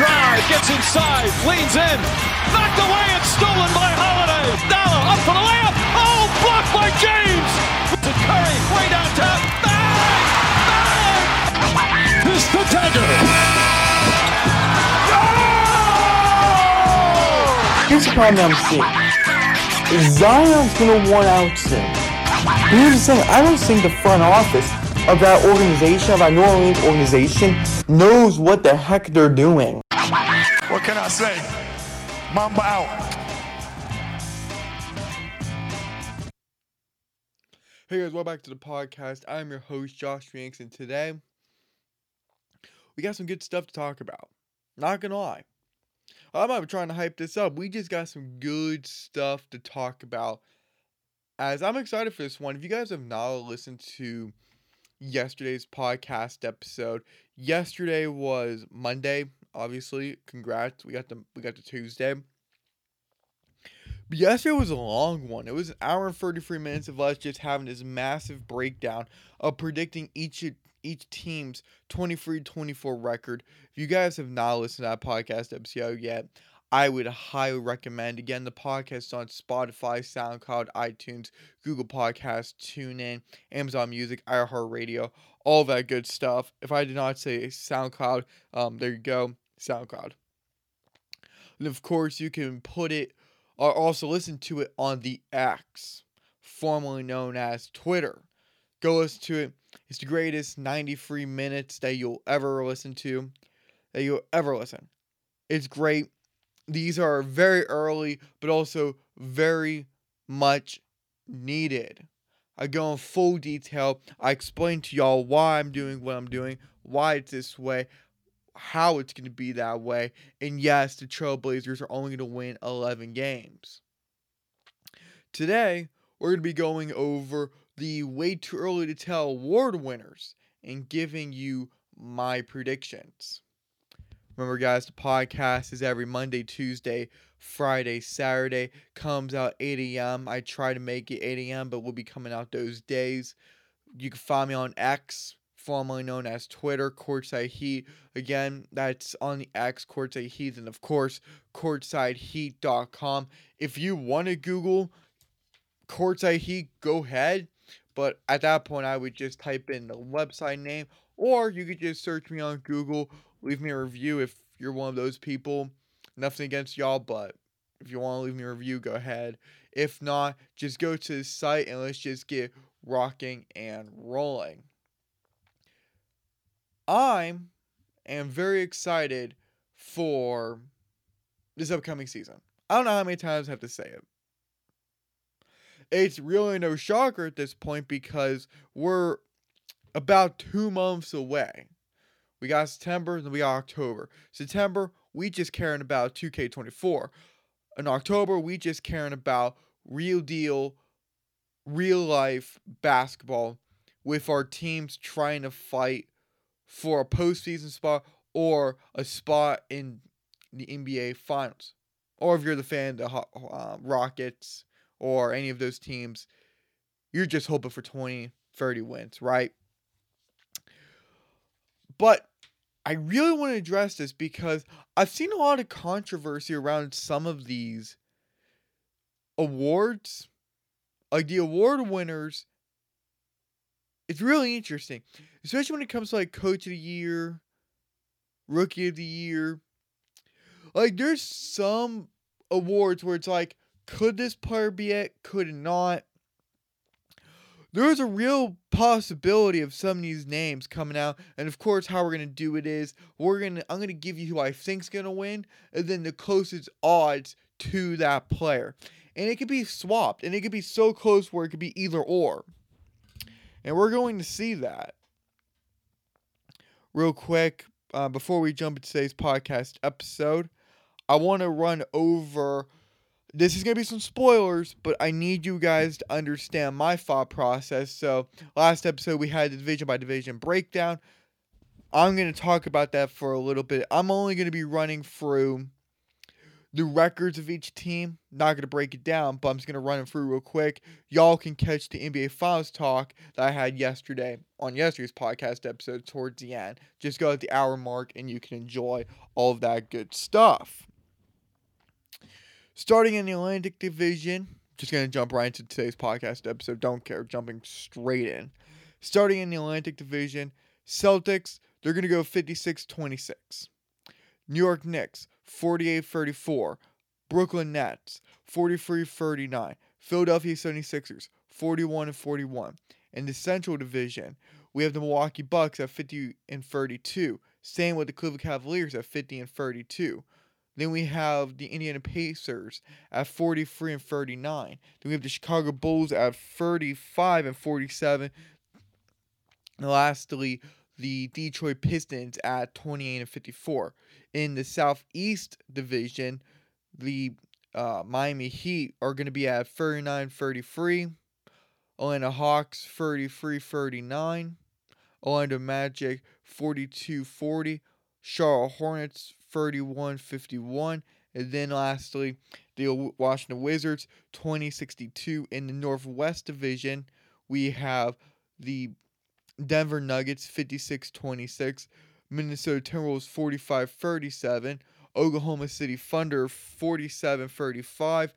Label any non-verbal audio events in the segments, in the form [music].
drive, gets inside, leans in, knocked away and stolen by Holiday. Dollar up for the layup. Oh, blocked by James. To Curry, way downtown. Bang! Bang! This the dagger. Here's the problem I'm seeing. Zion's gonna want out soon. Here's the thing, I don't think the front office of that organization, of that New Orleans organization, knows what the heck they're doing. What can I say? Mamba out. Hey guys, welcome back to the podcast. I'm your host, Josh Yanks, and today we got some good stuff to talk about. Not gonna lie. I'm not trying to hype this up. We just got some good stuff to talk about. As I'm excited for this one. If you guys have not listened to yesterday's podcast episode, yesterday was Monday. Obviously, congrats. We got the we got the Tuesday. But yesterday was a long one. It was an hour and 33 minutes of us just having this massive breakdown of predicting each each team's 23-24 record. If you guys have not listened to that podcast episode yet, I would highly recommend. Again, the podcast on Spotify, SoundCloud, iTunes, Google Podcasts, TuneIn, Amazon Music, iHeartRadio, all that good stuff. If I did not say SoundCloud, um, there you go, SoundCloud. And of course, you can put it or also listen to it on the X, formerly known as Twitter. Go listen to it. It's the greatest 93 minutes that you'll ever listen to, that you'll ever listen. It's great. These are very early, but also very much needed. I go in full detail. I explain to y'all why I'm doing what I'm doing, why it's this way, how it's going to be that way. And yes, the Trailblazers are only going to win 11 games. Today, we're going to be going over the way too early to tell award winners and giving you my predictions. Remember, guys, the podcast is every Monday, Tuesday, Friday, Saturday. Comes out 8 a.m. I try to make it 8 a.m., but we'll be coming out those days. You can find me on X, formerly known as Twitter, Courtside Heat. Again, that's on the X, Courtside Heat, and of course, courtsideheat.com. If you want to Google Courtside Heat, go ahead. But at that point, I would just type in the website name, or you could just search me on Google, leave me a review if you're one of those people. Nothing against y'all, but if you want to leave me a review, go ahead. If not, just go to the site and let's just get rocking and rolling. I am very excited for this upcoming season. I don't know how many times I have to say it. It's really no shocker at this point because we're about two months away. We got September, then we got October. September, we just caring about 2K24. In October, we just caring about real deal, real life basketball with our teams trying to fight for a postseason spot or a spot in the NBA Finals. Or if you're the fan of the uh, Rockets or any of those teams, you're just hoping for 20, 30 wins, right? But I really want to address this because I've seen a lot of controversy around some of these awards. Like the award winners it's really interesting, especially when it comes to like coach of the year, rookie of the year. Like there's some awards where it's like, could this player be it? Could it not? There's a real possibility of some of these names coming out, and of course, how we're gonna do it is we're gonna I'm gonna give you who I think's gonna win, and then the closest odds to that player, and it could be swapped, and it could be so close where it could be either or. And we're going to see that. Real quick, uh, before we jump into today's podcast episode, I want to run over. This is going to be some spoilers, but I need you guys to understand my thought process. So, last episode we had the division by division breakdown. I'm going to talk about that for a little bit. I'm only going to be running through the records of each team. Not going to break it down, but I'm just going to run them through real quick. Y'all can catch the NBA Finals talk that I had yesterday on yesterday's podcast episode towards the end. Just go at the hour mark and you can enjoy all of that good stuff. Starting in the Atlantic Division, just going to jump right into today's podcast episode. Don't care, jumping straight in. Starting in the Atlantic Division, Celtics, they're going to go 56 26. New York Knicks, 48 34. Brooklyn Nets, 43 39. Philadelphia 76ers, 41 and 41. In the Central Division, we have the Milwaukee Bucks at 50 and 32. Same with the Cleveland Cavaliers at 50 and 32. Then we have the Indiana Pacers at 43 and 39. Then we have the Chicago Bulls at 35 and 47. And lastly, the Detroit Pistons at 28 and 54. In the Southeast Division, the uh, Miami Heat are going to be at 39 33. Atlanta Hawks 33 39. Orlando Magic 42 40. Charlotte Hornets 31 51. And then lastly, the Washington Wizards 20 62. In the Northwest Division, we have the Denver Nuggets 56 26. Minnesota Timberwolves 45 37. Oklahoma City Thunder 47 35.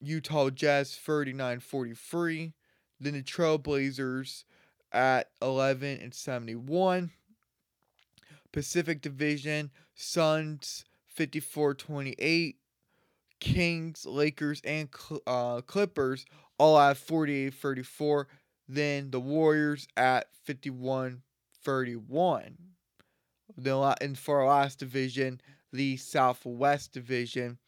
Utah Jazz 39 43. Then the Trailblazers at 11 and 71. Pacific Division Suns 54 28. Kings, Lakers, and uh, Clippers all at 48 34. Then the Warriors at 51 31. And for our last division, the Southwest Division,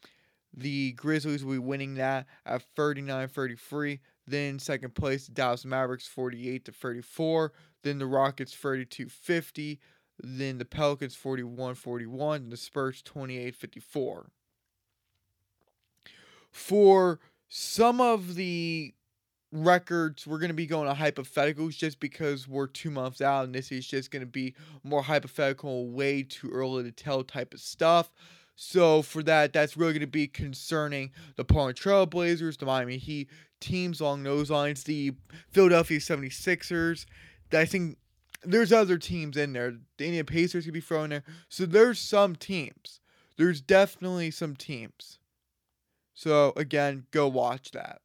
the Grizzlies will be winning that at 39 33. Then second place, Dallas Mavericks 48 to 34. Then the Rockets 32 50. Then the Pelicans 41 41. And the Spurs 28 54. For some of the records, we're going to be going to hypotheticals just because we're two months out and this is just going to be more hypothetical, way too early to tell type of stuff. So for that, that's really going to be concerning the Portland trailblazers the Miami Heat, teams along those lines, the Philadelphia 76ers. I think there's other teams in there. The Indiana Pacers could be thrown there. So there's some teams. There's definitely some teams. So again, go watch that.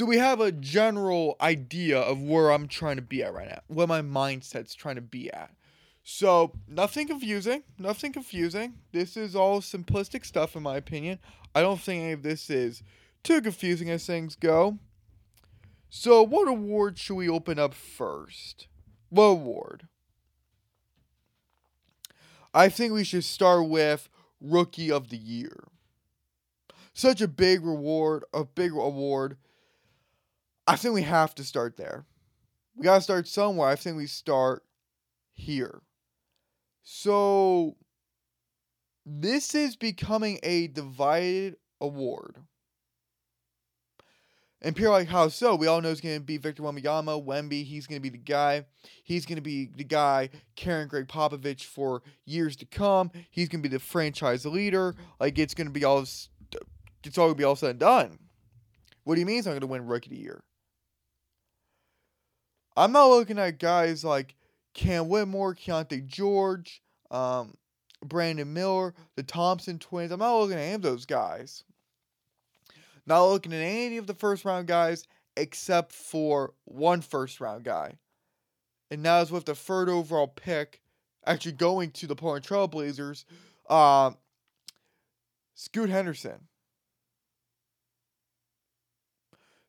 So we have a general idea of where I'm trying to be at right now, where my mindset's trying to be at. So nothing confusing, nothing confusing. This is all simplistic stuff in my opinion. I don't think any of this is too confusing as things go. So what award should we open up first? What award? I think we should start with Rookie of the Year. Such a big reward, a big award I think we have to start there. We got to start somewhere. I think we start here. So, this is becoming a divided award. And people like, how so? We all know it's going to be Victor Wembanyama, Wemby. He's going to be the guy. He's going to be the guy carrying Gregg Popovich for years to come. He's going to be the franchise leader. Like, it's going to be all, it's all going to be all said and done. What do you mean not going to win Rookie of the Year? I'm not looking at guys like Cam Whitmore, Keyonte George, um, Brandon Miller, the Thompson twins. I'm not looking at any of those guys. Not looking at any of the first round guys except for one first round guy. And that is with the third overall pick, actually going to the Portland Trailblazers, uh, Scoot Henderson.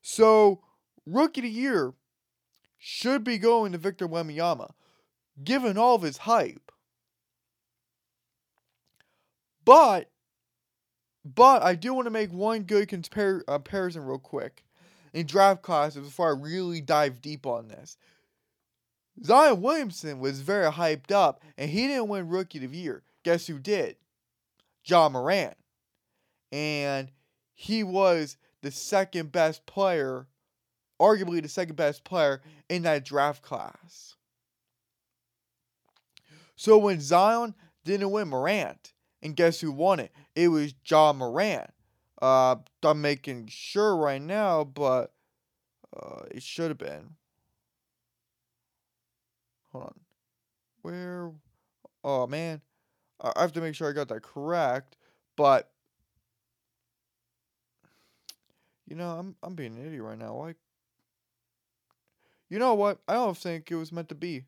So, rookie of the year, should be going to Victor Wembanyama, given all of his hype. But, but I do want to make one good compar- uh, comparison real quick in draft classes before I really dive deep on this. Zion Williamson was very hyped up, and he didn't win Rookie of the Year. Guess who did? Ja Morant. And he was the second best player arguably the second best player in that draft class. So when Zion didn't win Morant. And guess who won it? It was Ja Morant. Uh, I'm making sure right now, but uh, it should have been. Hold on. Where? Oh man, I have to make sure I got that correct. But you know, I'm I'm being an idiot right now. Why? You know what? I don't think it was meant to be.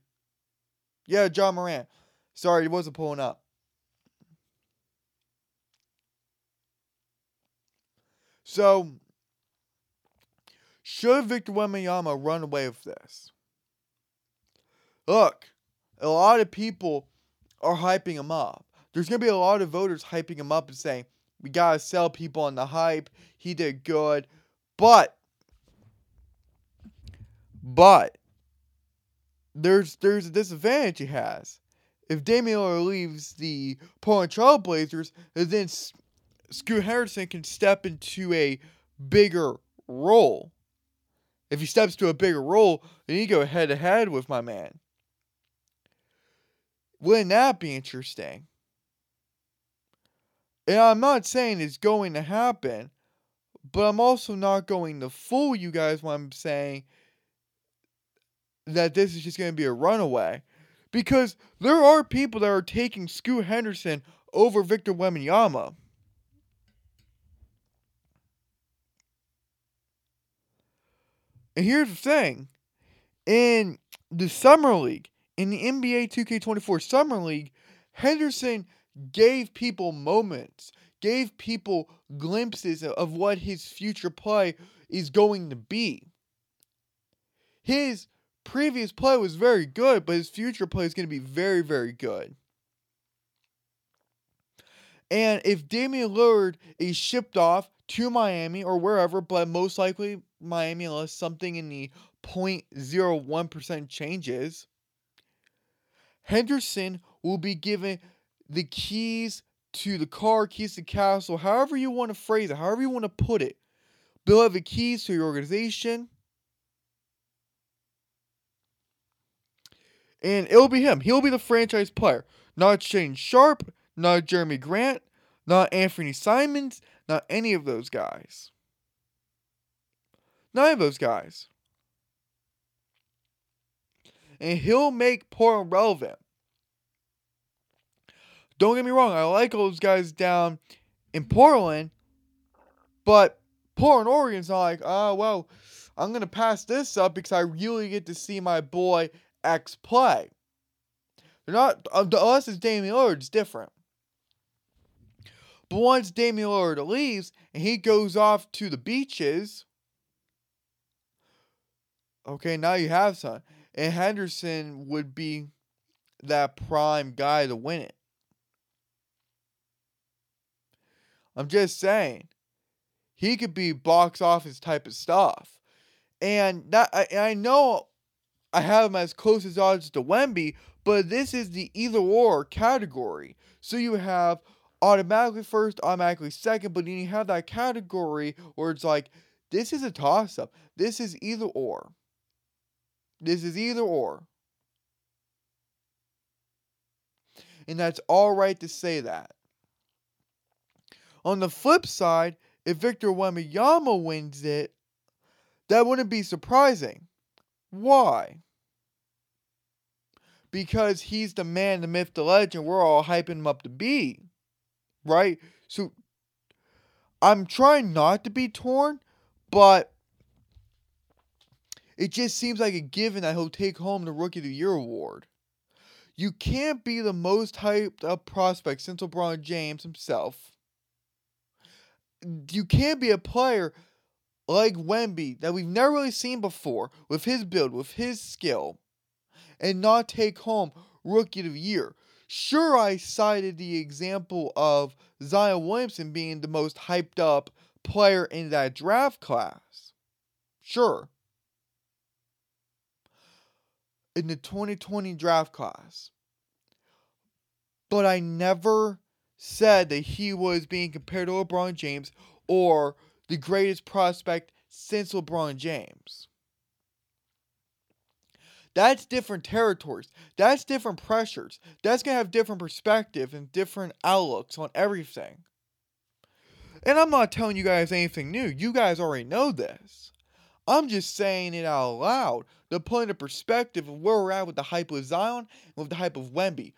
Yeah, Ja Morant. Sorry, he wasn't pulling up. So, should Victor Wembanyama run away with this? Look, a lot of people are hyping him up. There's going to be a lot of voters hyping him up and saying, we got to sell people on the hype. He did good. But, but, there's there's a disadvantage he has. If Damian Lillard leaves the Portland Trail Blazers, then Scoot Henderson can step into a bigger role. If he steps to a bigger role, then you go head to head with my man. Wouldn't that be interesting? And I'm not saying it's going to happen, but I'm also not going to fool you guys when I'm saying that this is just going to be a runaway. Because there are people that are taking Scoot Henderson over Victor Wembanyama. And here's the thing in the Summer League, in the NBA 2K24 Summer League, Henderson gave people moments, gave people glimpses of what his future play is going to be. His previous play was very good, but his future play is going to be very, very good. And if Damian Lillard is shipped off to Miami or wherever, but most likely Miami unless something in the 0.01% changes, Henderson will be given the keys to the car, keys to the castle, however you want to phrase it, however you want to put it. They'll have the keys to your organization. And it'll be him. He'll be the franchise player. Not Shane Sharp, not Jerami Grant, not Anthony Simons, not any of those guys. None of those guys. And he'll make Portland relevant. Don't get me wrong, I like all those guys down in Portland, but Portland, Oregon's not like, oh, well, I'm going to pass this up because I really get to see my boy X play. They're not, uh, unless it's Damian Lillard, it's different. But once Damian Lillard leaves and he goes off to the beaches, okay, now you have some. And Henderson would be that prime guy to win it. I'm just saying, he could be box office type of stuff. And that I, I know I have him as close as odds to Wemby, but this is the either or category. So you have automatically first, automatically second, but then you have that category where it's like, this is a toss up. This is either or. This is either or. And that's all right to say that. On the flip side, if Victor Wembanyama wins it, that wouldn't be surprising. Why? Because he's the man, the myth, the legend. We're all hyping him up to be. Right? So I'm trying not to be torn, but it just seems like a given that he'll take home the Rookie of the Year award. You can't be the most hyped up prospect since LeBron James himself. You can't be a player like Wemby that we've never really seen before with his build, with his skill, and not take home Rookie of the Year. Sure, I cited the example of Zion Williamson being the most hyped up player in that draft class. Sure in the 2020 draft class. But I never said that he was being compared to LeBron James or the greatest prospect since LeBron James. That's different territories. That's different pressures. That's going to have different perspective and different outlooks on everything. And I'm not telling you guys anything new. You guys already know this. I'm just saying it out loud to put into perspective of where we're at with the hype of Zion and with the hype of Wemby.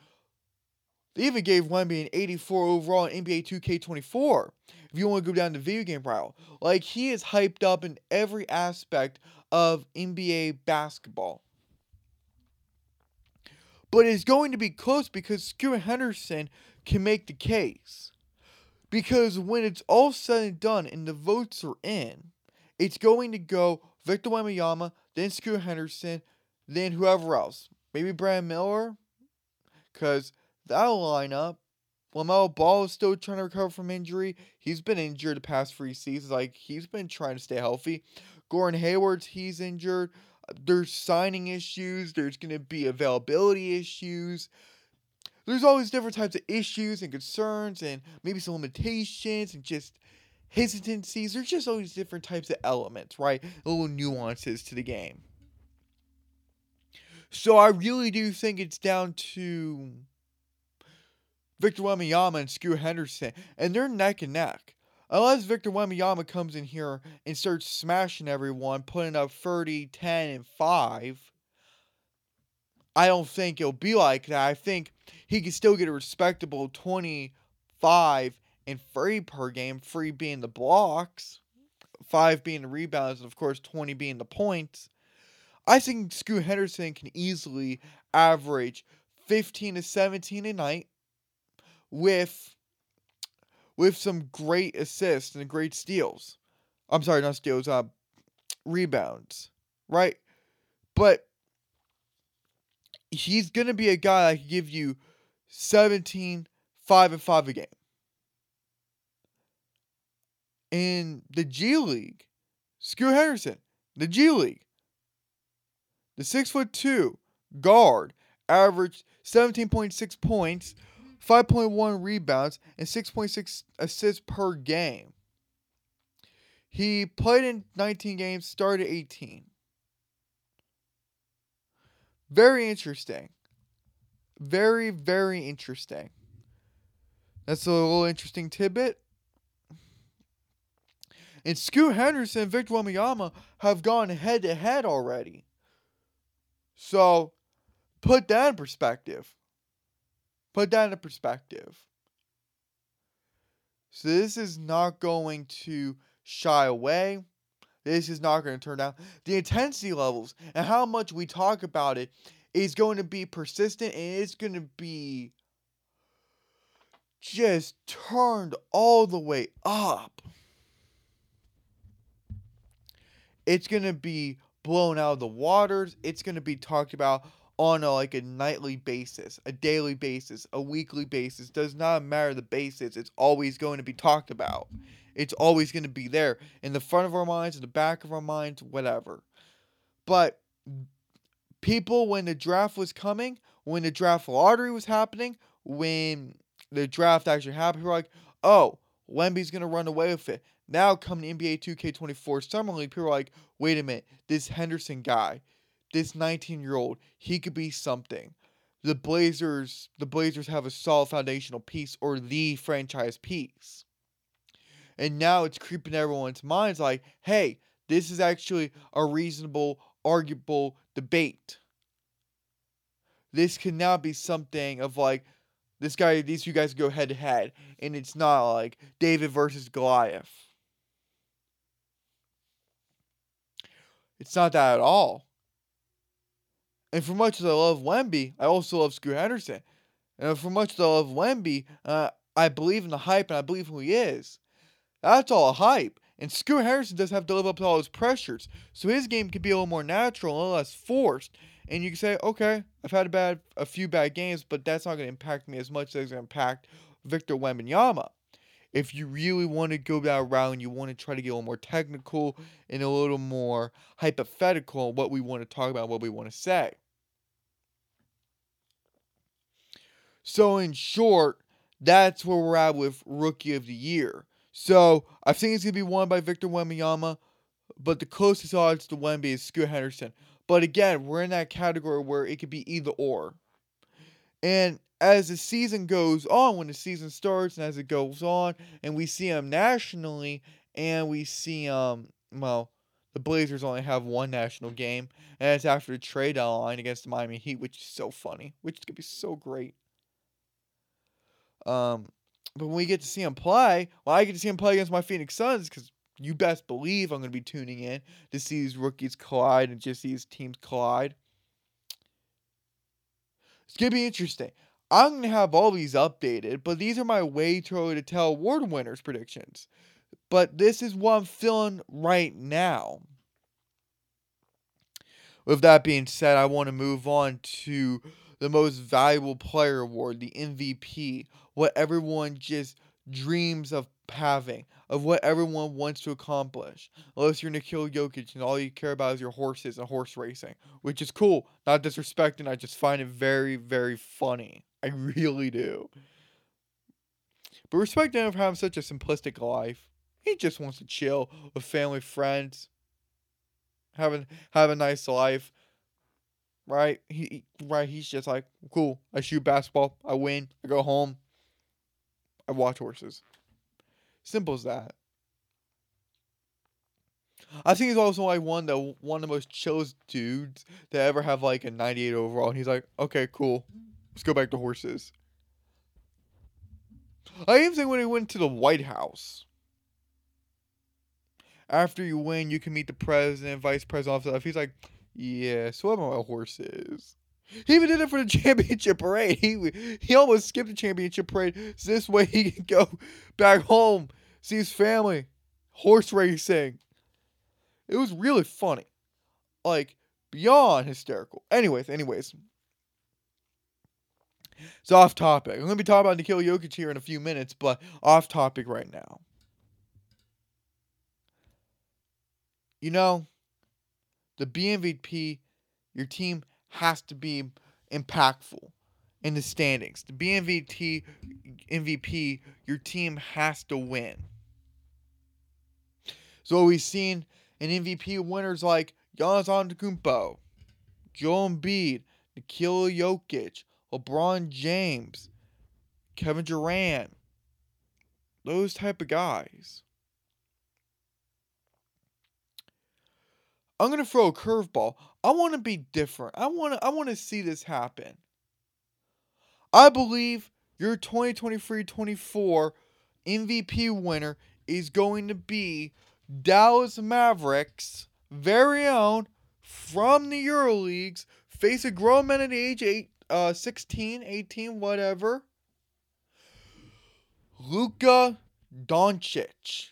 They even gave Wemby an 84 overall in NBA 2K24. If you want to go down the video game route, like he is hyped up in every aspect of NBA basketball. But it's going to be close because Scoot Henderson can make the case. Because when it's all said and done and the votes are in, it's going to go Victor Wembanyama, then Scoot Henderson, then whoever else. Maybe Brad Miller, because that'll line up. LaMelo Ball is still trying to recover from injury. He's been injured the past three seasons. Like, he's been trying to stay healthy. Gordon Hayward's, he's injured. There's signing issues. There's going to be availability issues. There's always different types of issues and concerns and maybe some limitations and just hesitancies. There's just always different types of elements, right? Little nuances to the game. So I really do think it's down to Victor Wembanyama and Scoot Henderson, and they're neck and neck. Unless Victor Wembanyama comes in here and starts smashing everyone, putting up 30, 10, and 5, I don't think it'll be like that. I think he can still get a respectable 25 and 3 per game, 3 being the blocks, 5 being the rebounds, and of course 20 being the points. I think Scoot Henderson can easily average 15 to 17 a night with with some great assists and great steals. I'm sorry, not steals, uh rebounds. Right? But he's gonna be a guy that can give you 17, 5 and 5 a game. In the G League, Scoot Henderson, the G League, the six foot two guard averaged 17.6 points, 5.1 rebounds, and 6.6 assists per game. He played in 19 games, started 18. Very interesting. Very, very interesting. That's a little interesting tidbit. And Scoot Henderson and Victor Wembanyama have gone head to head already. So, put that in perspective. Put that in perspective. So, this is not going to shy away. This is not going to turn down. The intensity levels and how much we talk about it is going to be persistent and it's going to be just turned all the way up. It's going to be blown out of the waters. It's going to be talked about on a, like a nightly basis, a daily basis, a weekly basis. Does not matter the basis. It's always going to be talked about. It's always going to be there in the front of our minds, in the back of our minds, whatever. But people, when the draft was coming, when the draft lottery was happening, when the draft actually happened, people were like, oh, Wemby's going to run away with it. Now, coming NBA 2K24 Summer League, people are like, wait a minute, this Henderson guy, this 19 year old, he could be something. The Blazers, the Blazers have a solid foundational piece or the franchise piece. And now it's creeping everyone's minds like, hey, this is actually a reasonable, arguable debate. This can now be something of like, this guy, these two guys go head to head, and it's not like David versus Goliath. It's not that at all. And for much as I love Wemby, I also love Scoot Henderson. And for much as I love Wemby, uh, I believe in the hype and I believe who he is. That's all hype. And Scoot Henderson does have to live up to all his pressures. So his game can be a little more natural, a little less forced. And you can say, okay, I've had a bad a few bad games, but that's not going to impact me as much as it's going to impact Victor Wembanyama. If you really want to go that route and you want to try to get a little more technical and a little more hypothetical on what we want to talk about, what we want to say. So in short, that's where we're at with Rookie of the Year. So I think it's gonna be won by Victor Wembanyama, but the closest odds to Wemby is Scoot Henderson. But again, we're in that category where it could be either or. And as the season goes on, when the season starts and as it goes on, and we see him nationally, and we see um well, the Blazers only have one national game, and it's after the trade deadline against the Miami Heat, which is so funny, which is gonna be so great. Um, but when we get to see him play, well, I get to see him play against my Phoenix Suns because you best believe I'm gonna be tuning in to see these rookies collide and just see these teams collide. It's gonna be interesting. I'm gonna have all these updated, but these are my way too early to tell award winners predictions. But this is what I'm feeling right now. With that being said, I want to move on to the most valuable player award, the MVP, what everyone just dreams of having, of what everyone wants to accomplish. Unless you're Nikola Jokic and all you care about is your horses and horse racing, which is cool. Not disrespecting, I just find it very, very funny. I really do. But respecting him for having such a simplistic life. He just wants to chill with family, friends, having have a nice life. Right? He right. He's just like cool. I shoot basketball. I win. I go home. I watch horses. Simple as that. I think he's also like one the one of the most chillest dudes to ever have like a 98 overall. And he's like, okay, cool. Let's go back to horses. I even think when he went to the White House after you win, you can meet the president, vice president, all stuff. He's like, yeah, so what about horses? He even did it for the [laughs] championship parade. He he almost skipped the championship parade so this way he can go back home, see his family, horse racing. It was really funny, like beyond hysterical. Anyways, anyways, it's off topic. I'm gonna be talking about Nikola Jokic here in a few minutes, but off topic right now. you know, the BMVP, your team has to be impactful in the standings. The BMVP, MVP, your team has to win. So we've seen an MVP winners like Giannis Antetokounmpo, Joel Embiid, Nikola Jokic, LeBron James, Kevin Durant, those type of guys. I'm gonna throw a curveball. I want to be different. I want to. I want to see this happen. I believe your 2023-24 MVP winner is going to be Dallas Mavericks' very own from the EuroLeagues, face a grown man at age eight, uh, 16, 18, whatever. Luka Doncic.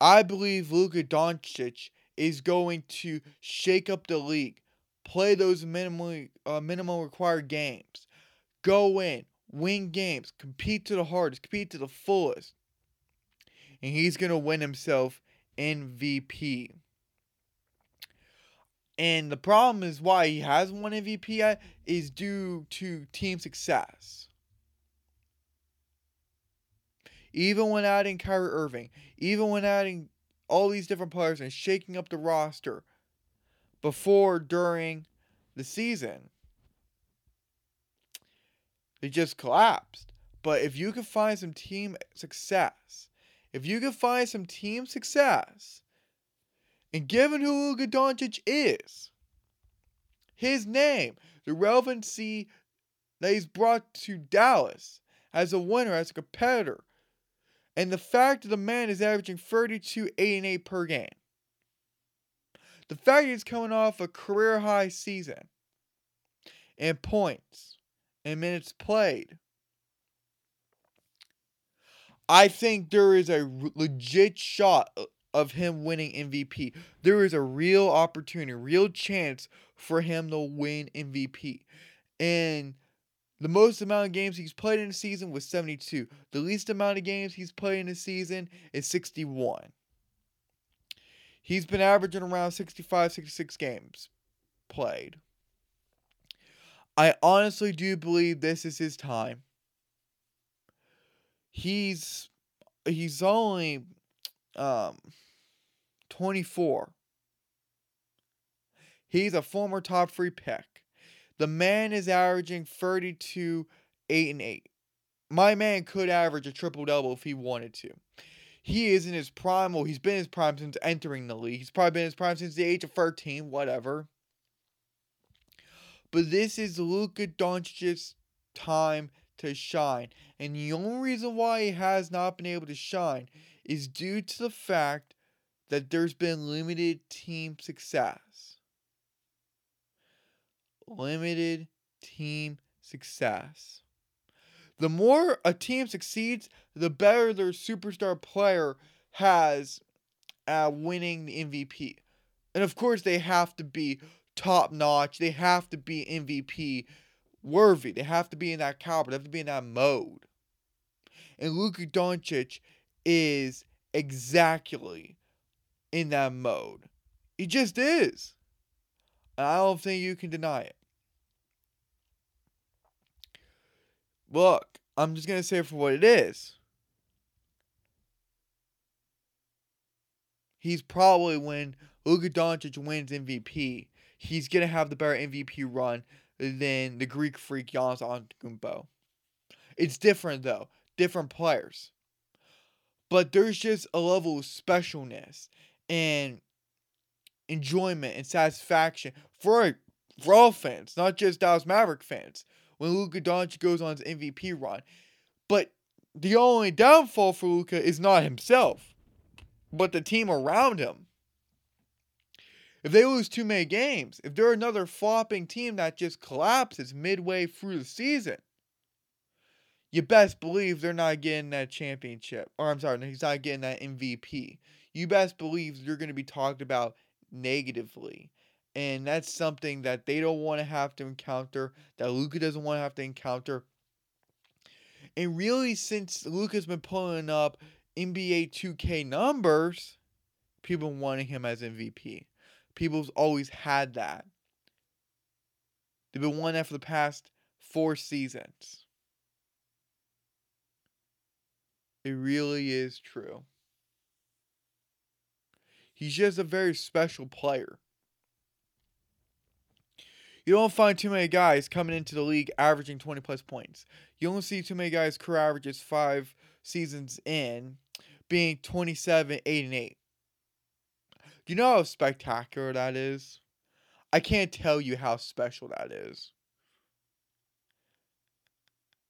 I believe Luka Doncic is going to shake up the league, play those minimally uh, minimum required games, go in, win games, compete to the hardest, compete to the fullest, and he's gonna win himself MVP. And the problem is why he has won MVP is due to team success. Even when adding Kyrie Irving, even when adding all these different players and shaking up the roster before, during the season. They just collapsed. But if you can find some team success, if you can find some team success, and given who Luka Doncic is, his name, the relevancy that he's brought to Dallas as a winner, as a competitor, and the fact that the man is averaging 32, 8, and 8 per game. The fact he's coming off a career high season in points and minutes played. I think there is a legit shot of him winning MVP. There is a real opportunity, real chance for him to win MVP. And the most amount of games he's played in a season was 72. The least amount of games he's played in a season is 61. He's been averaging around 65, 66 games played. I honestly do believe this is his time. He's he's only um 24. He's a former top three pick. The man is averaging 32, 8, and 8. My man could average a triple double if he wanted to. He is in his prime. Well, he's been in his prime since entering the league. He's probably been in his prime since the age of 13, whatever. But this is Luka Doncic's time to shine. And the only reason why he has not been able to shine is due to the fact that there's been limited team success. Limited team success. The more a team succeeds, the better their superstar player has at winning the MVP. And of course, they have to be top notch. They have to be MVP worthy. They have to be in that caliber. They have to be in that mode. And Luka Doncic is exactly in that mode. He just is. And I don't think you can deny it. Look, I'm just going to say it for what it is. He's probably when Luka Doncic wins MVP, he's going to have the better MVP run than the Greek freak Giannis Antetokounmpo. It's different though, different players. But there's just a level of specialness and enjoyment and satisfaction for for all fans, not just Dallas Maverick fans. When Luka Doncic goes on his MVP run, but the only downfall for Luka is not himself, but the team around him. If they lose too many games, if they're another flopping team that just collapses midway through the season, you best believe they're not getting that championship. Or I'm sorry, he's not getting that MVP. You best believe they're going to be talked about negatively. And that's something that they don't want to have to encounter, that Luka doesn't want to have to encounter. And really, since Luka's been pulling up NBA 2K numbers, people wanting him as MVP. People's always had that. They've been wanting that for the past four seasons. It really is true. He's just a very special player. You don't find too many guys coming into the league averaging 20 plus points. You don't see too many guys career averages five seasons in being 27, 8, and 8. Do you know how spectacular that is? I can't tell you how special that is.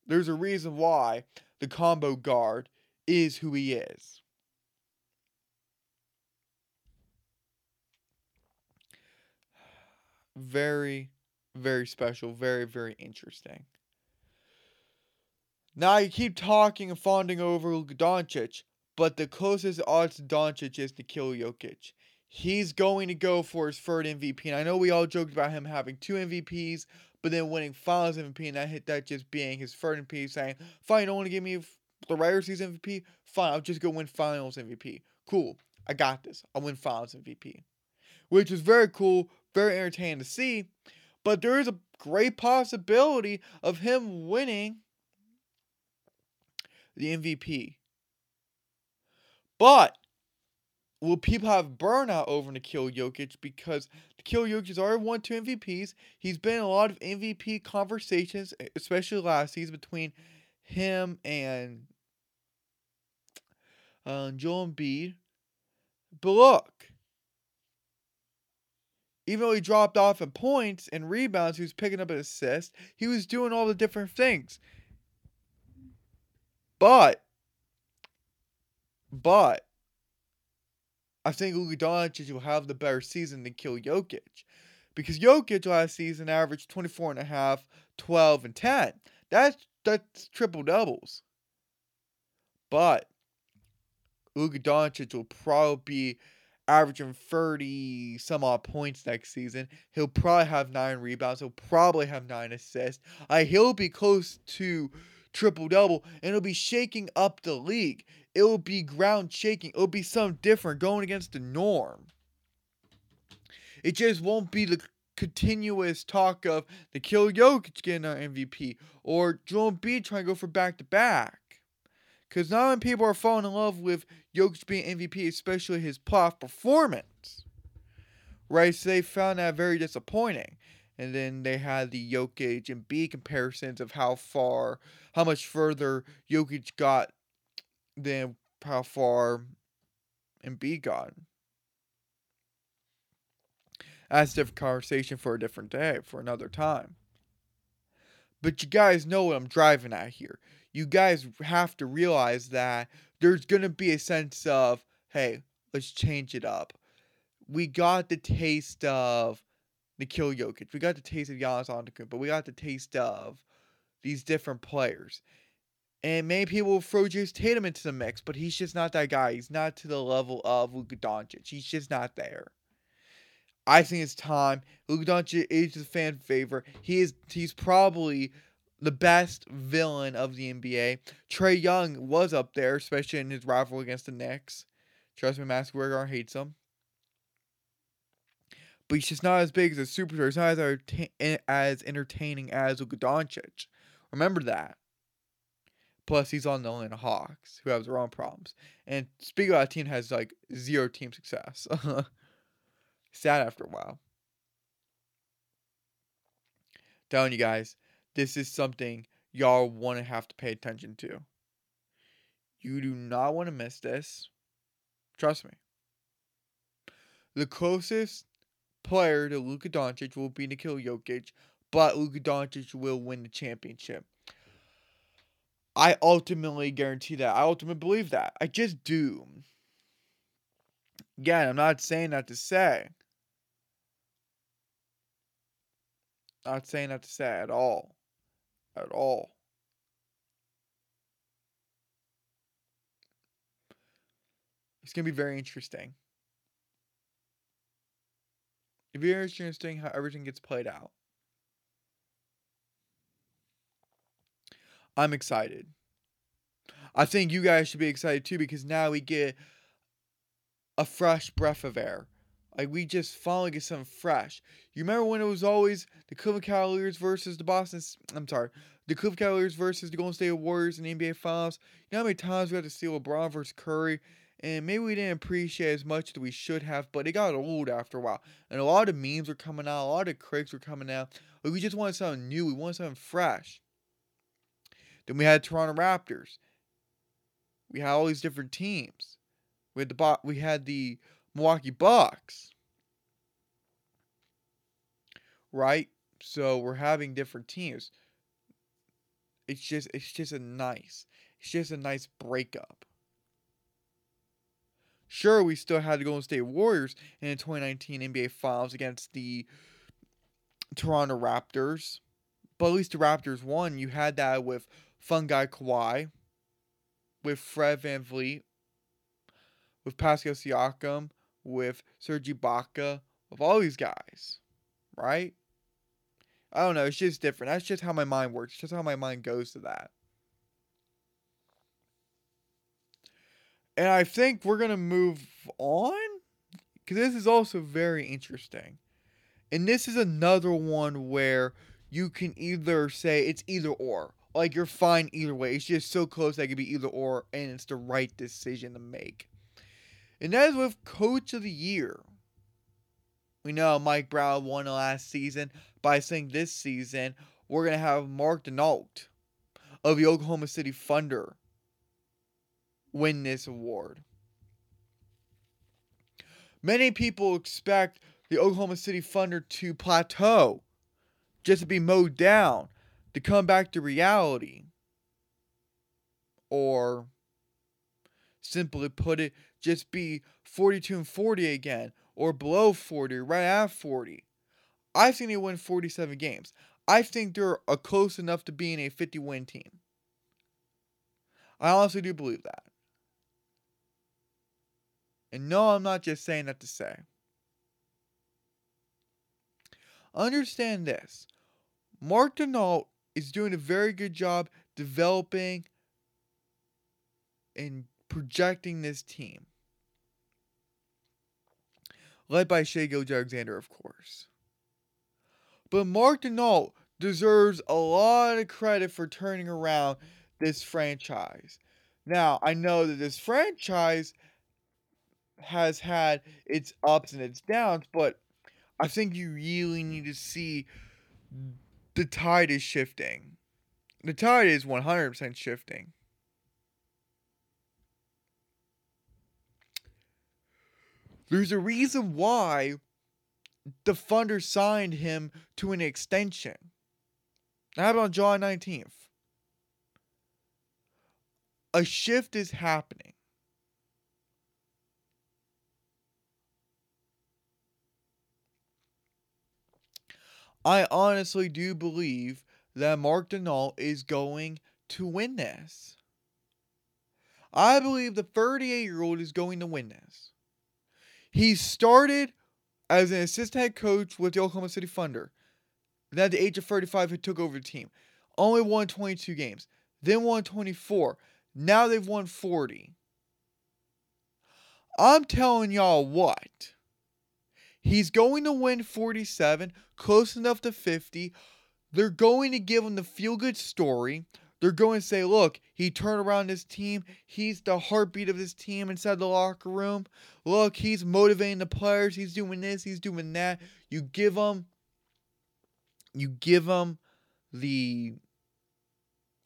There's a reason why the combo guard is who he is. Very, very special. Very, very interesting. Now you keep talking and fawning over Doncic, but the closest odds to Doncic is Nikola Jokic. He's going to go for his third MVP. And I know we all joked about him having two MVPs, but then winning Finals MVP, and that hit that just being his third MVP, saying, "Fine, don't want to give me the regular season MVP. Fine, I'll just go win Finals MVP. Cool, I got this. I'll win Finals MVP." Which is very cool, very entertaining to see. But there is a great possibility of him winning the MVP. But will people have burnout over Nikola Jokic because Nikola Jokic has already won two MVPs. He's been in a lot of MVP conversations, especially last season between him and uh, Joel Embiid. But look, even though he dropped off in points and rebounds, he was picking up an assist. He was doing all the different things. But, but, I think Luka Doncic will have the better season than Nikola Jokic. Because Jokic last season averaged 24 and a half, 12 and 10. That's that's triple doubles. But Luka Doncic will probably be averaging 30 some odd points next season. He'll probably have nine rebounds. He'll probably have nine assists. Uh, he'll be close to triple double and it'll be shaking up the league. It will be ground shaking. It'll be something different going against the norm. It just won't be the continuous talk of the Nikola Jokic getting our MVP or Joel Embiid trying to go for back to back. Because now when people are falling in love with Jokic being MVP, especially his playoff performance. right? So they found that very disappointing. And then they had the Jokic Embiid comparisons of how far, how much further Jokic got than how far Embiid got. That's a different conversation for a different day, for another time. But you guys know what I'm driving at here. You guys have to realize that there's going to be a sense of, hey, let's change it up. We got the taste of Nikola Jokic. We got the taste of Giannis Antetokounmpo. But we got the taste of these different players. And many people will throw Jayson Tatum into the mix, but he's just not that guy. He's not to the level of Luka Doncic. He's just not there. I think it's time. Luka Doncic is a fan favorite. He is he's probably the best villain of the NBA. Trae Young was up there, especially in his rival against the Knicks. Trust me, Max hates him. But he's just not as big as a superstar. He's not as, as entertaining as Luka Doncic. Remember that. Plus, he's on the Atlanta Hawks, who have their own problems. And speaking of that team, has like zero team success. [laughs] Sad after a while. Telling you guys, this is something y'all want to have to pay attention to. You do not want to miss this. Trust me. The closest player to Luka Doncic will be Nikola Jokic, but Luka Doncic will win the championship. I ultimately guarantee that. I ultimately believe that. I just do. Again, I'm not saying that to say. Not saying that to say at all. At all. It's going to be very interesting. It'll be very interesting how everything gets played out. I'm excited. I think you guys should be excited too because now we get a fresh breath of air. Like we just finally get something fresh. You remember when it was always the Cleveland Cavaliers versus the Boston? I'm sorry, the Cleveland Cavaliers versus the Golden State Warriors in the NBA Finals. You know how many times we had to see LeBron versus Curry, and maybe we didn't appreciate as much as we should have, but it got old after a while. And a lot of memes were coming out, a lot of critics were coming out. Like we just wanted something new. We wanted something fresh. Then we had Toronto Raptors. We had all these different teams. We had the we had the Milwaukee Bucks. Right? So we're having different teams. It's just it's just a nice. It's just a nice breakup. Sure, we still had the Golden State Warriors in the 2019 NBA Finals against the Toronto Raptors. But at least the Raptors won. You had that with Fun Guy Kawhi, with Fred VanVleet, with Pascal Siakam, with Serge Ibaka, with all these guys, right? I don't know. It's just different. That's just how my mind works. It's just how my mind goes to that. And I think we're going to move on because this is also very interesting. And this is another one where you can either say it's either or. Like you're fine either way. It's just so close that it could be either or, and it's the right decision to make. And that is with Coach of the Year. We know Mike Brown won last season. By saying this season, we're going to have Mark Daigneault of the Oklahoma City Thunder win this award. Many people expect the Oklahoma City Thunder to plateau, just to be mowed down, to come back to reality. Or, simply put it, just be 42 and 40 again, or below 40, right at 40. I think they win 47 games. I think they're a close enough to being a 50 win team. I honestly do believe that. And no, I'm not just saying that to say. Understand this Mark Daigneault is doing a very good job developing and projecting this team led by Shai Gilgeous-Alexander, of course. But Mark Daigneault deserves a lot of credit for turning around this franchise. Now, I know that this franchise has had its ups and its downs, but I think you really need to see the tide is shifting. The tide is 100% shifting. There's a reason why the Thunder signed him to an extension. That happened on July 19th. A shift is happening. I honestly do believe that Mark Daigneault is going to win this. I believe the 38 year old is going to win this. He started as an assistant head coach with the Oklahoma City Thunder. Then at the age of 35, he took over the team. Only won 22 games. Then won 24. Now they've won 40. I'm telling y'all what. He's going to win 47, close enough to 50. They're going to give him the feel good story. They're going to say, look, he turned around this team. He's the heartbeat of this team inside the locker room. Look, he's motivating the players. He's doing this, he's doing that. You give him you give him the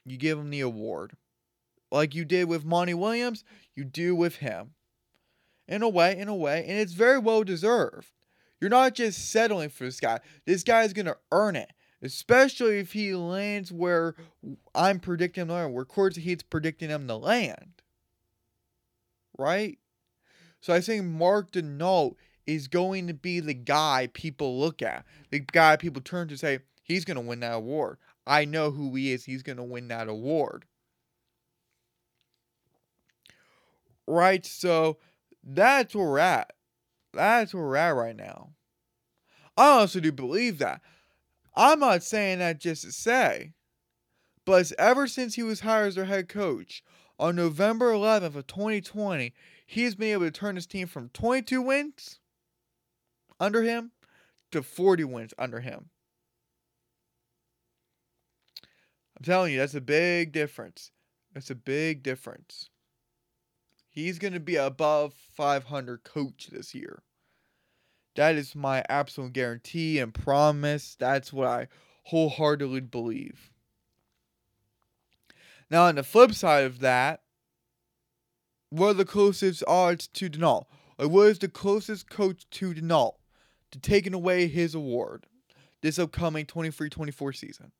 you give him the award. Like you did with Monty Williams, you do with him. In a way, in a way, and it's very well deserved. You're not just settling for this guy. This guy is going to earn it, especially if he lands where I'm predicting him to land, where Courtside Heat's predicting him to land. Right? So I think Mark Daigneault is going to be the guy people look at, the guy people turn to say, he's going to win that award. I know who he is. He's going to win that award. Right? So that's where we're at. That's where we're at right now. I honestly do believe that. I'm not saying that just to say, but ever since he was hired as their head coach on November 11th of 2020, he's been able to turn his team from 22 wins under him to 40 wins under him. I'm telling you, that's a big difference. That's a big difference. He's going to be above 500 coach this year. That is my absolute guarantee and promise. That's what I wholeheartedly believe. Now, on the flip side of that, what are the closest odds to Daigneault? Like, what is the closest coach to Daigneault to taking away his award this upcoming 23 24 season?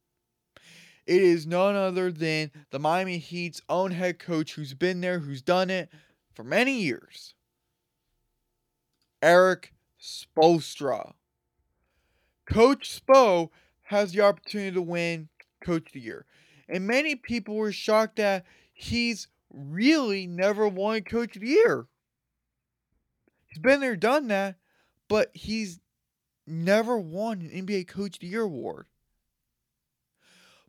It is none other than the Miami Heat's own head coach who's been there, who's done it for many years. Erik Spoelstra. Coach Spo has the opportunity to win Coach of the Year. And many people were shocked that he's really never won Coach of the Year. He's been there, done that, but he's never won an NBA Coach of the Year award.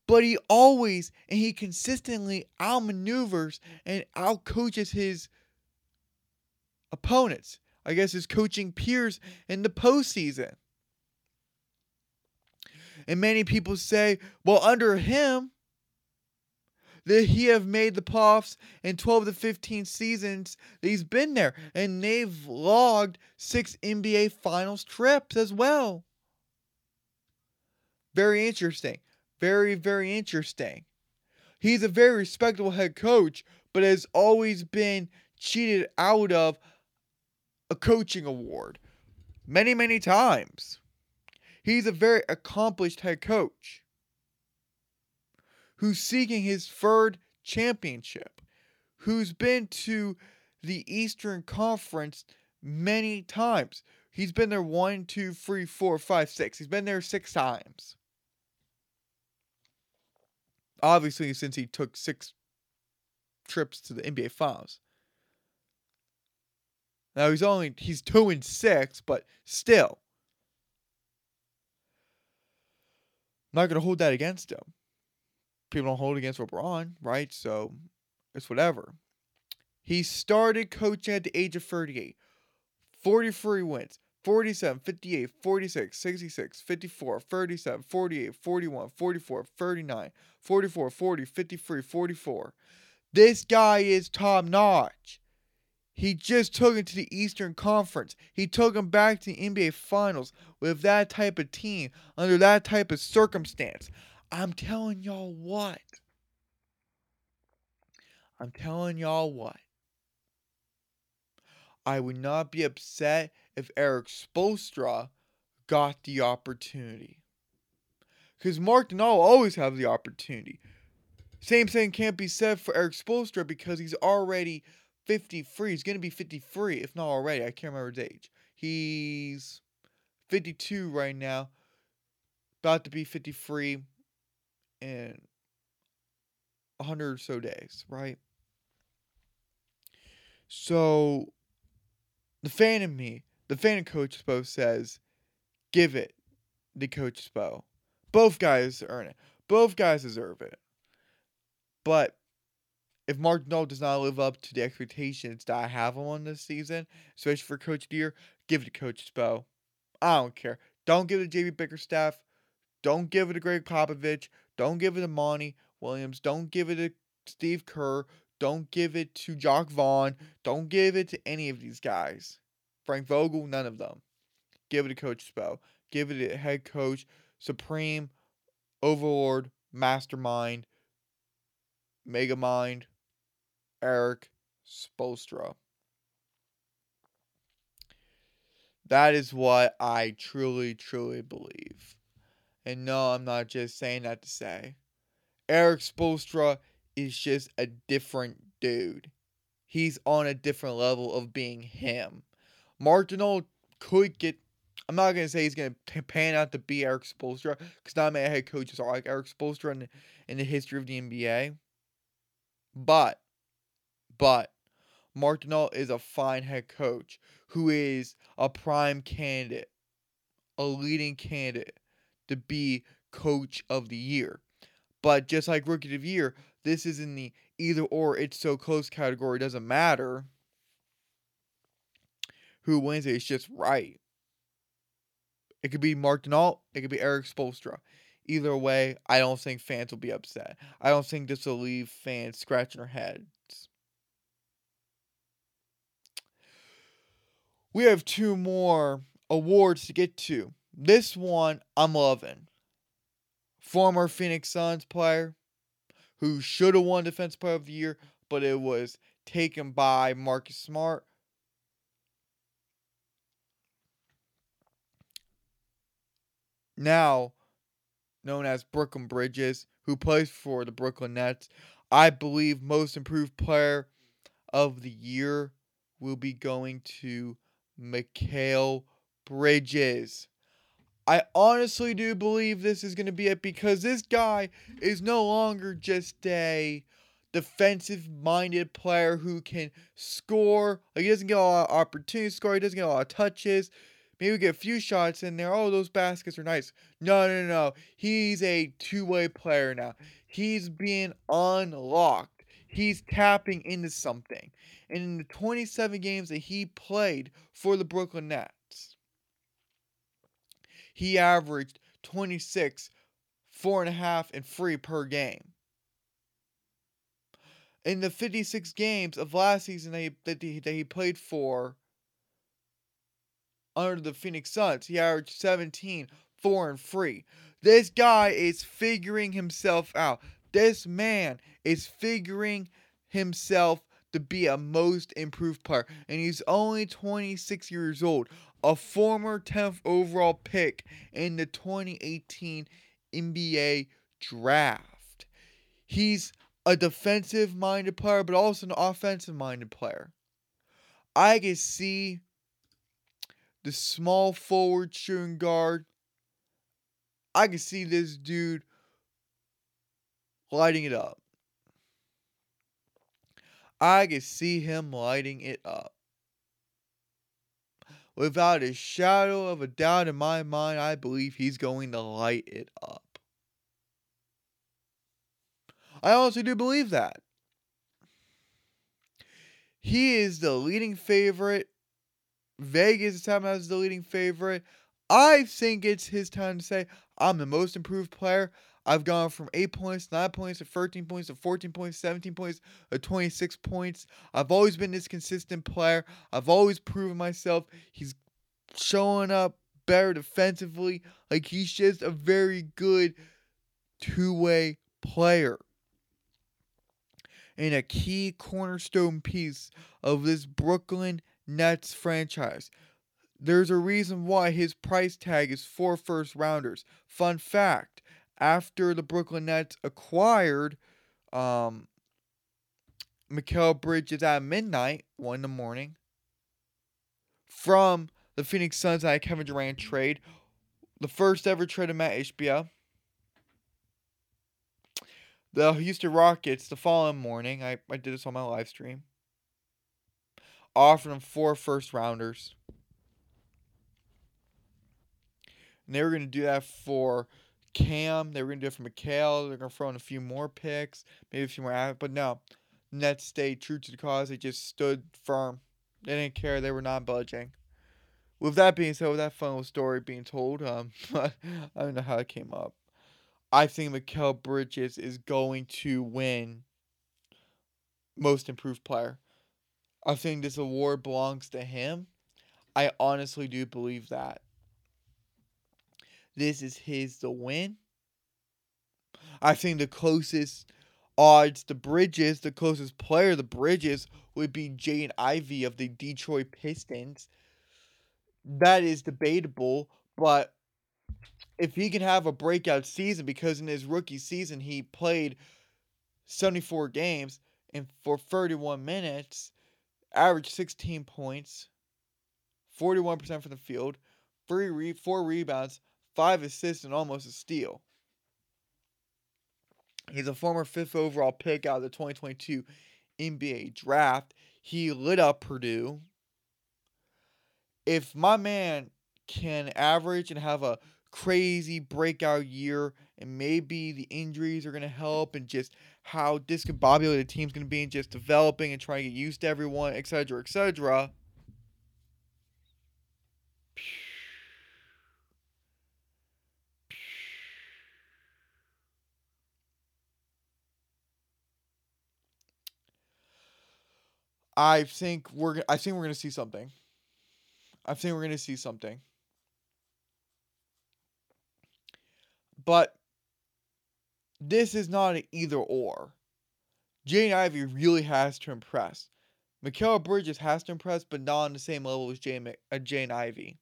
But he always and he consistently outmaneuvers and outcoaches his opponents. I guess his coaching peers in the postseason. And many people say, well, under him, that he have made the playoffs in 12 to 15 seasons that he's been there. And they've logged six NBA finals trips as well. Very interesting. Very, very interesting. He's a very respectable head coach, but has always been cheated out of coaching award many, many times. He's a very accomplished head coach who's seeking his third championship, who's been to the Eastern Conference many times. He's been there one, two, three, four, five, six. He's been there six times. Obviously, since he took six trips to the NBA Finals. Now he's only he's two and six, but still. I'm not gonna hold that against him. People don't hold against LeBron, right? So it's whatever. He started coaching at the age of 38. 43 wins. 47, 58, 46, 66, 54, 37, 48, 41, 44, 39, 44, 40, 53, 44. This guy is top notch. He just took him to the Eastern Conference. He took him back to the NBA Finals with that type of team, under that type of circumstance. I'm telling y'all what. I'm telling y'all what. I would not be upset if Erik Spoelstra got the opportunity. Because Mark Daigneault always have the opportunity. Same thing can't be said for Erik Spoelstra because he's already 53. He's going to be 53, if not already. I can't remember his age. He's 52 right now, about to be 53 in 100 or so days, right? So, the fan in me, the fan of Coach Spo says, give it to Coach Spo. Both guys earn it. Both guys deserve it. But if Mark Daigneault does not live up to the expectations that I have on this season, especially for Coach Deer, give it to Coach Spo. I don't care. Don't give it to JB Bickerstaff. Don't give it to Gregg Popovich. Don't give it to Monty Williams. Don't give it to Steve Kerr. Don't give it to Jacque Vaughn. Don't give it to any of these guys. Frank Vogel, none of them. Give it to Coach Spo. Give it to head coach, supreme, overlord, mastermind, megamind, Erik Spoelstra. That is what I truly, truly believe. And no, I'm not just saying that to say. Erik Spoelstra is just a different dude. He's on a different level of being him. Mark Daigneault could get. I'm not gonna say he's gonna pan out to be Erik Spoelstra because not many head coaches are like Erik Spoelstra in in the history of the NBA. But, but, Mark Daigneault is a fine head coach who is a prime candidate, a leading candidate to be coach of the year. But just like rookie of the year, this is in the either or it's so close category. Doesn't matter who wins it. It's just right. It could be Mark Daigneault. It could be Erik Spoelstra. Either way, I don't think fans will be upset. I don't think this will leave fans scratching their heads. We have two more awards to get to. This one I'm loving. Former Phoenix Suns player who should have won Defense Player of the Year, but it was taken by Marcus Smart. Now known as Brooklyn Bridges, who plays for the Brooklyn Nets. I believe most improved player of the year will be going to Mikal Bridges. I honestly do believe this is going to be it because this guy is no longer just a defensive minded player who can score. Like he doesn't get a lot of opportunities to score, he doesn't get a lot of touches. Maybe get a few shots in there. Oh, those baskets are nice. No, no, no. He's a two way player now. He's being unlocked. He's tapping into something. And in the 27 games that he played for the Brooklyn Nets, he averaged 26, four and a half, and three per game. In the 56 games of last season that he, that he, that he played for under the Phoenix Suns. He averaged 17, 4 and 3. This guy is figuring himself out. This man is figuring himself to be a most improved player. And he's only 26 years old, a former 10th overall pick in the 2018 NBA draft. He's a defensive minded player, but also an offensive minded player. I can see the small forward shooting guard. I can see this dude lighting it up. I can see him lighting it up. Without a shadow of a doubt in my mind, I believe he's going to light it up. I honestly do believe that. He is the leading favorite Vegas is time as the leading favorite. I think it's his time to say, I'm the most improved player. I've gone from 8 points, 9 points, to 13 points, to 14 points, 17 points, to 26 points. I've always been this consistent player. I've always proven myself. He's showing up better defensively. Like he's just a very good two-way player. And a key cornerstone piece of this Brooklyn Nets franchise. There's a reason why his price tag is four first rounders. Fun fact after the Brooklyn Nets acquired um, Mikal Bridges at midnight, one in the morning, from the Phoenix Suns and Kevin Durant trade, the first ever trade of Mat Ishbia. The Houston Rockets, the following morning, I, I did this on my live stream, offered him four first rounders. And they were going to do that for Cam. They were going to do it for Mikal. They're going to throw in a few more picks, maybe a few more. But no, Nets stayed true to the cause. They just stood firm. They didn't care. They were not budging. With that being said, with that fun story being told, um, [laughs] I don't know how it came up. I think Mikal Bridges is going to win most improved player. I think this award belongs to him. I honestly do believe that. This is his to win. I think the closest odds to Bridges, the closest player to Bridges, would be Jaden Ivey of the Detroit Pistons. That is debatable, but if he can have a breakout season, because in his rookie season he played 74 games and for 31 minutes, averaged 16 points, 41% from the field, three re- four rebounds, five assists, and almost a steal. He's a former fifth overall pick out of the 2022 NBA draft. He lit up Purdue. If my man can average and have a crazy breakout year, and maybe the injuries are going to help, and just how discombobulated the team's going to be, and just developing and trying to get used to everyone, etc., etc. I think we're I think we're gonna see something. I think we're gonna see something. But this is not an either or. Jane Ivey really has to impress. Mikal Bridges has to impress, but not on the same level as Jane, uh, Jane Ivey.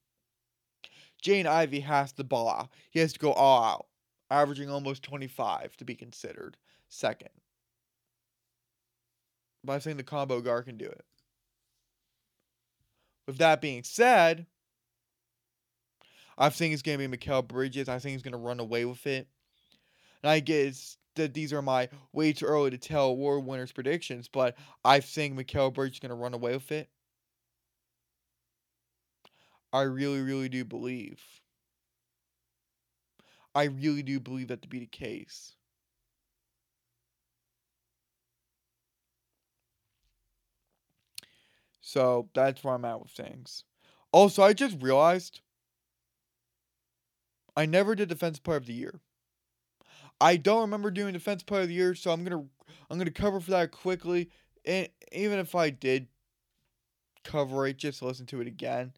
Jane Ivey has to ball out. He has to go all out, averaging almost 25 to be considered second. I think the combo guard can do it. With that being said, I think it's going to be Mikal Bridges. I think he's going to run away with it. And I guess that these are my way too early to tell award winners predictions, but I think Mikal Bridges is going to run away with it. I really, really do believe. I really do believe that to be the case. So that's where I'm at with things. Also, I just realized I never did defense player of the year. I don't remember doing defense player of the year, so I'm gonna I'm gonna cover for that quickly. And even if I did cover it, just listen to it again.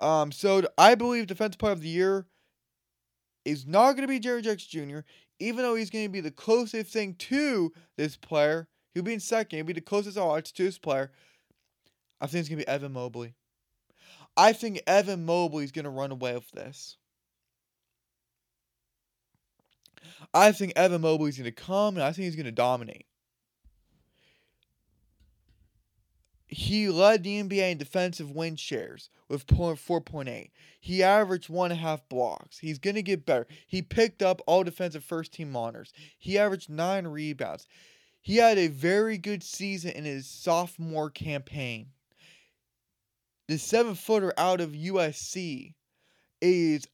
Um, so I believe defense player of the year is not gonna be Jaren Jackson Jr. Even though he's gonna be the closest thing to this player, he'll be in second. He'll be the closest odds to this player. I think it's gonna be Evan Mobley. I think Evan Mobley is gonna run away with this. I think Evan Mobley is going to come and I think he's going to dominate. He led the NBA in defensive win shares with 4.8. He averaged one and a half blocks. He's going to get better. He picked up all defensive first team honors. He averaged nine rebounds. He had a very good season in his sophomore campaign. The seven footer out of USC is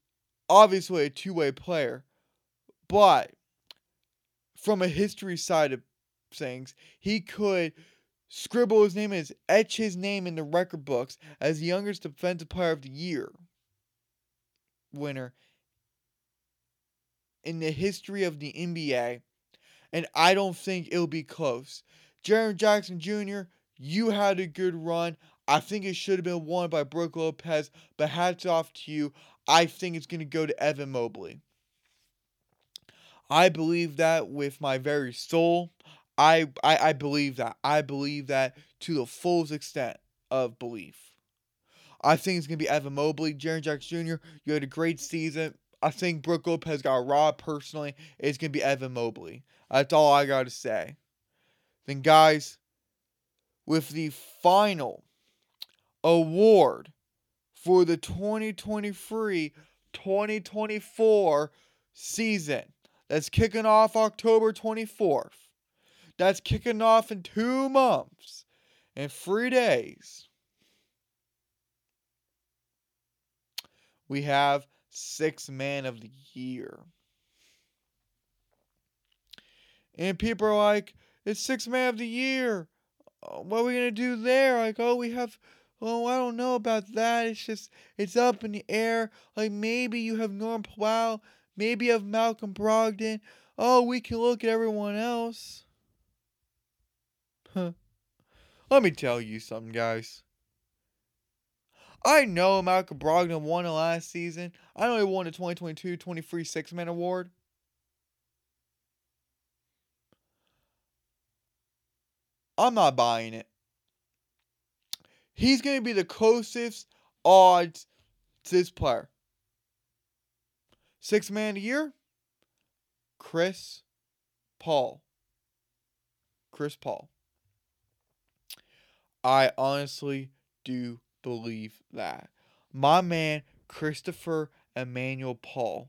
obviously a two way player, but from a history side of things, he could scribble his name and etch his name in the record books as the youngest defensive player of the year winner in the history of the NBA, and I don't think it'll be close. Jaren Jackson Jr., you had a good run. I think it should have been won by Brook Lopez, but hats off to you. I think it's going to go to Evan Mobley. I believe that with my very soul. I, I I believe that. I believe that to the fullest extent of belief. I think it's gonna be Evan Mobley, Jaren Jackson Jr. You had a great season. I think Brook Lopez got robbed personally. It's gonna be Evan Mobley. That's all I gotta say. Then guys, with the final award for the 2023-2024 season that's kicking off October 24th. That's kicking off in two months and three days. We have Six Man of the Year. And people are like, it's Six Man of the Year. Uh, What are we going to do there? Like, oh, we have Oh, I don't know about that. It's just it's up in the air. Like maybe you have Norm Powell, maybe you have Malcolm Brogdon. Oh, we can look at everyone else. Huh. Let me tell you something, guys. I know Malcolm Brogdon won it last season. I know he won the 2022-23 Six Man Award. I'm not buying it. He's going to be the closest odds to this player. Six man a year? Chris Paul. Chris Paul. I honestly do believe that. My man, Christopher Emmanuel Paul,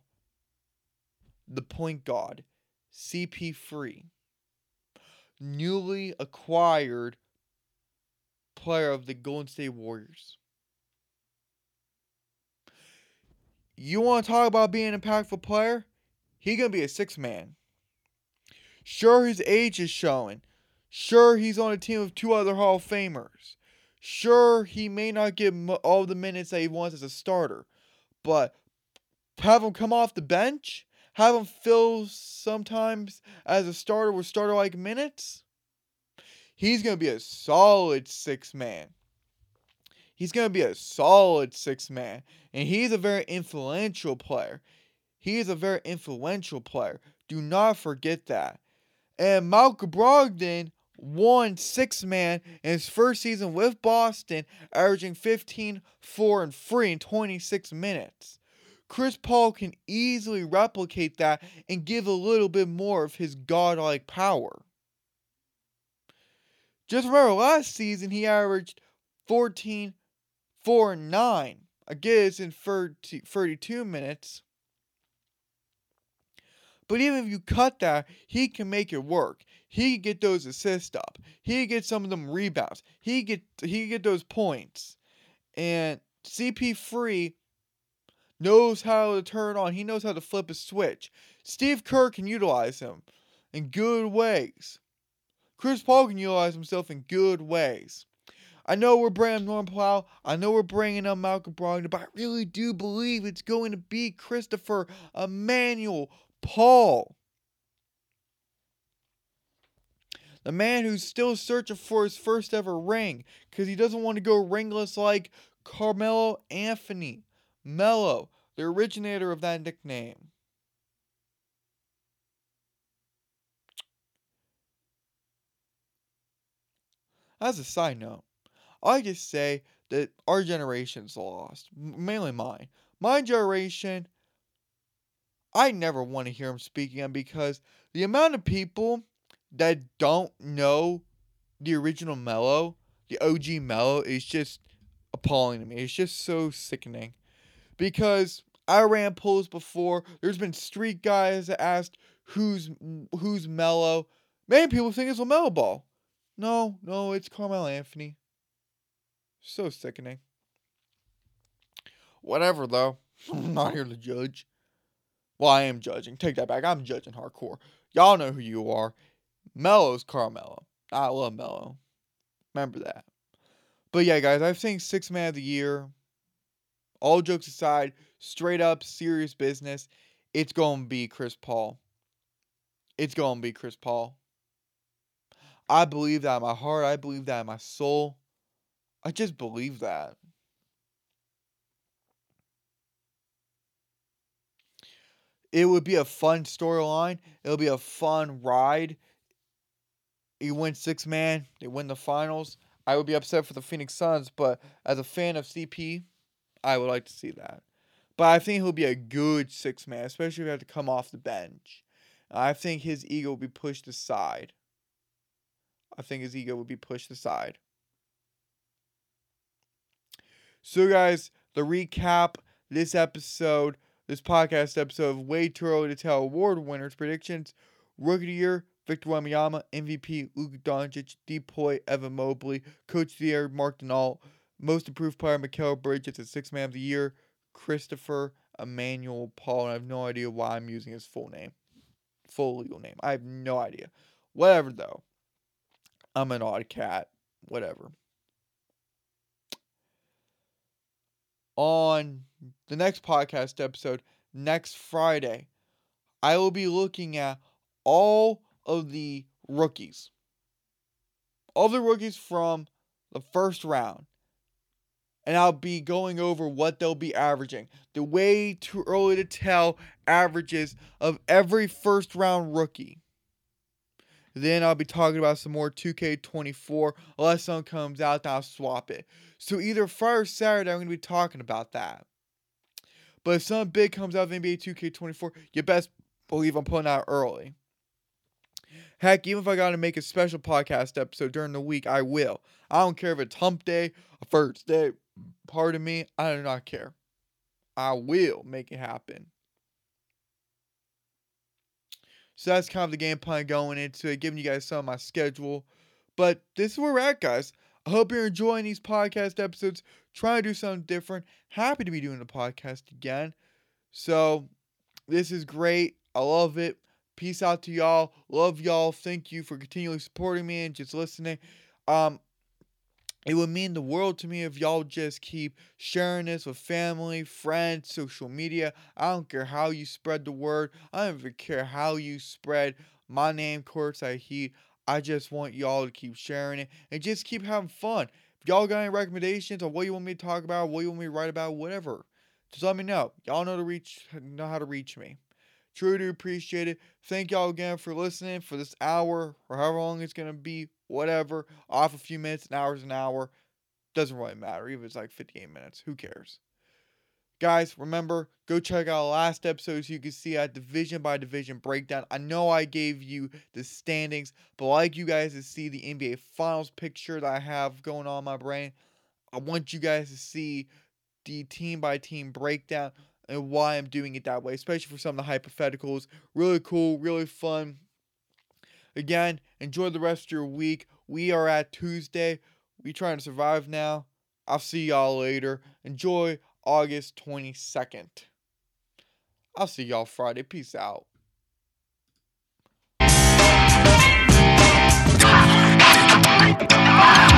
the point guard, CP3, newly acquired player of the Golden State Warriors. You want to talk about being an impactful player? He gonna be a six man. Sure, his age is showing. Sure, he's on a team of two other Hall of Famers. Sure, he may not get all the minutes that he wants as a starter, but have him come off the bench, have him fill sometimes as a starter with starter like minutes. He's going to be a solid six man. He's going to be a solid six man. And he's a very influential player. He is a very influential player. Do not forget that. And Malcolm Brogdon won six man in his first season with Boston, averaging 15, 4, and 3 in 26 minutes. Chris Paul can easily replicate that and give a little bit more of his godlike power. Just remember last season he averaged 14, 4, 9. I guess in 30, 32 minutes. But even if you cut that, he can make it work. He can get those assists up. He can get some of them rebounds. He get he get those points. And CP3 knows how to turn on. He knows how to flip a switch. Steve Kerr can utilize him in good ways. Chris Paul can utilize himself in good ways. I know we're bringing Norm Powell. I know we're bringing up Malcolm Brogdon, but I really do believe it's going to be Christopher Emmanuel Paul. The man who's still searching for his first ever ring because he doesn't want to go ringless like Carmelo Anthony. Mello, the originator of that nickname. As a side note, I just say that our generation's lost, mainly mine. My generation, I never want to hear him speak again because the amount of people that don't know the original Mello, the OG Mello, is just appalling to me. It's just so sickening. Because I ran polls before. There's been street guys that asked who's who's Mello. Many people think it's LaMelo Ball. No, no, it's Carmelo Anthony. So sickening. Whatever though. [laughs] I'm not here to judge. Well, I am judging. Take that back. I'm judging hardcore. Y'all know who you are. Mello's Carmelo. I love Mello. Remember that. But yeah, guys, I think six man of the year. All jokes aside, straight up serious business. it's to be Chris Paul. It's to be Chris Paul. I believe that in my heart. I believe that in my soul. I just believe that. It would be a fun storyline. It'll be a fun ride. You win six man, they win the finals. I would be upset for the Phoenix Suns, but as a fan of CP, I would like to see that. But I think he'll be a good six man, especially if he had to come off the bench. I think his ego will be pushed aside. I think his ego would be pushed aside. So, guys, the recap this episode, this podcast episode of Way Too Early to Tell award winners predictions. Rookie of the Year, Victor Wembanyama, MVP, Luka Doncic, Depoy, Evan Mobley, Coach of the Year, Mark Daigneault, Most Improved Player, Mikal Bridges, at Six Man of the Year, Christopher Emmanuel Paul, and I have no idea why I'm using his full name, full legal name. I have no idea. Whatever, though. I'm an odd cat. Whatever. On the next podcast episode, next Friday, I will be looking at all of the rookies. All the rookies from the first round. And I'll be going over what they'll be averaging. The way too early to tell averages of every first round rookie. Then I'll be talking about some more 2K24. Unless something comes out, I'll swap it. So either Friday or Saturday, I'm going to be talking about that. But if something big comes out of NBA 2K24, you best believe I'm putting out early. Heck, even if I got to make a special podcast episode during the week, I will. I don't care if it's hump day, a first day. Pardon me, I do not care. I will make it happen. So that's kind of the game plan going into it, giving you guys some of my schedule. But this is where we're at, guys. I hope you're enjoying these podcast episodes. Trying to do something different. Happy to be doing the podcast again. So this is great. I love it. Peace out to y'all. Love y'all. Thank you for continually supporting me and just listening. Um, it would mean the world to me if y'all just keep sharing this with family, friends, social media. I don't care how you spread the word. I don't even care how you spread my name, Courtside Heat. I just want y'all to keep sharing it and just keep having fun. If y'all got any recommendations on what you want me to talk about, what you want me to write about, whatever, just let me know. Y'all know to reach, know how to reach me. Truly appreciate it. Thank y'all again for listening for this hour or however long it's gonna be. Whatever, off a few minutes, an hour's an hour. Doesn't really matter. Even if it's like 58 minutes, who cares? Guys, remember, go check out last episode so you can see a division by division breakdown. I know I gave you the standings, but like you guys to see the NBA Finals picture that I have going on in my brain. I want you guys to see the team by team breakdown and why I'm doing it that way, especially for some of the hypotheticals. Really cool, really fun. Again, enjoy the rest of your week. We are at Tuesday. We trying to survive now. I'll see y'all later. Enjoy August 22nd. I'll see y'all Friday. Peace out. [laughs]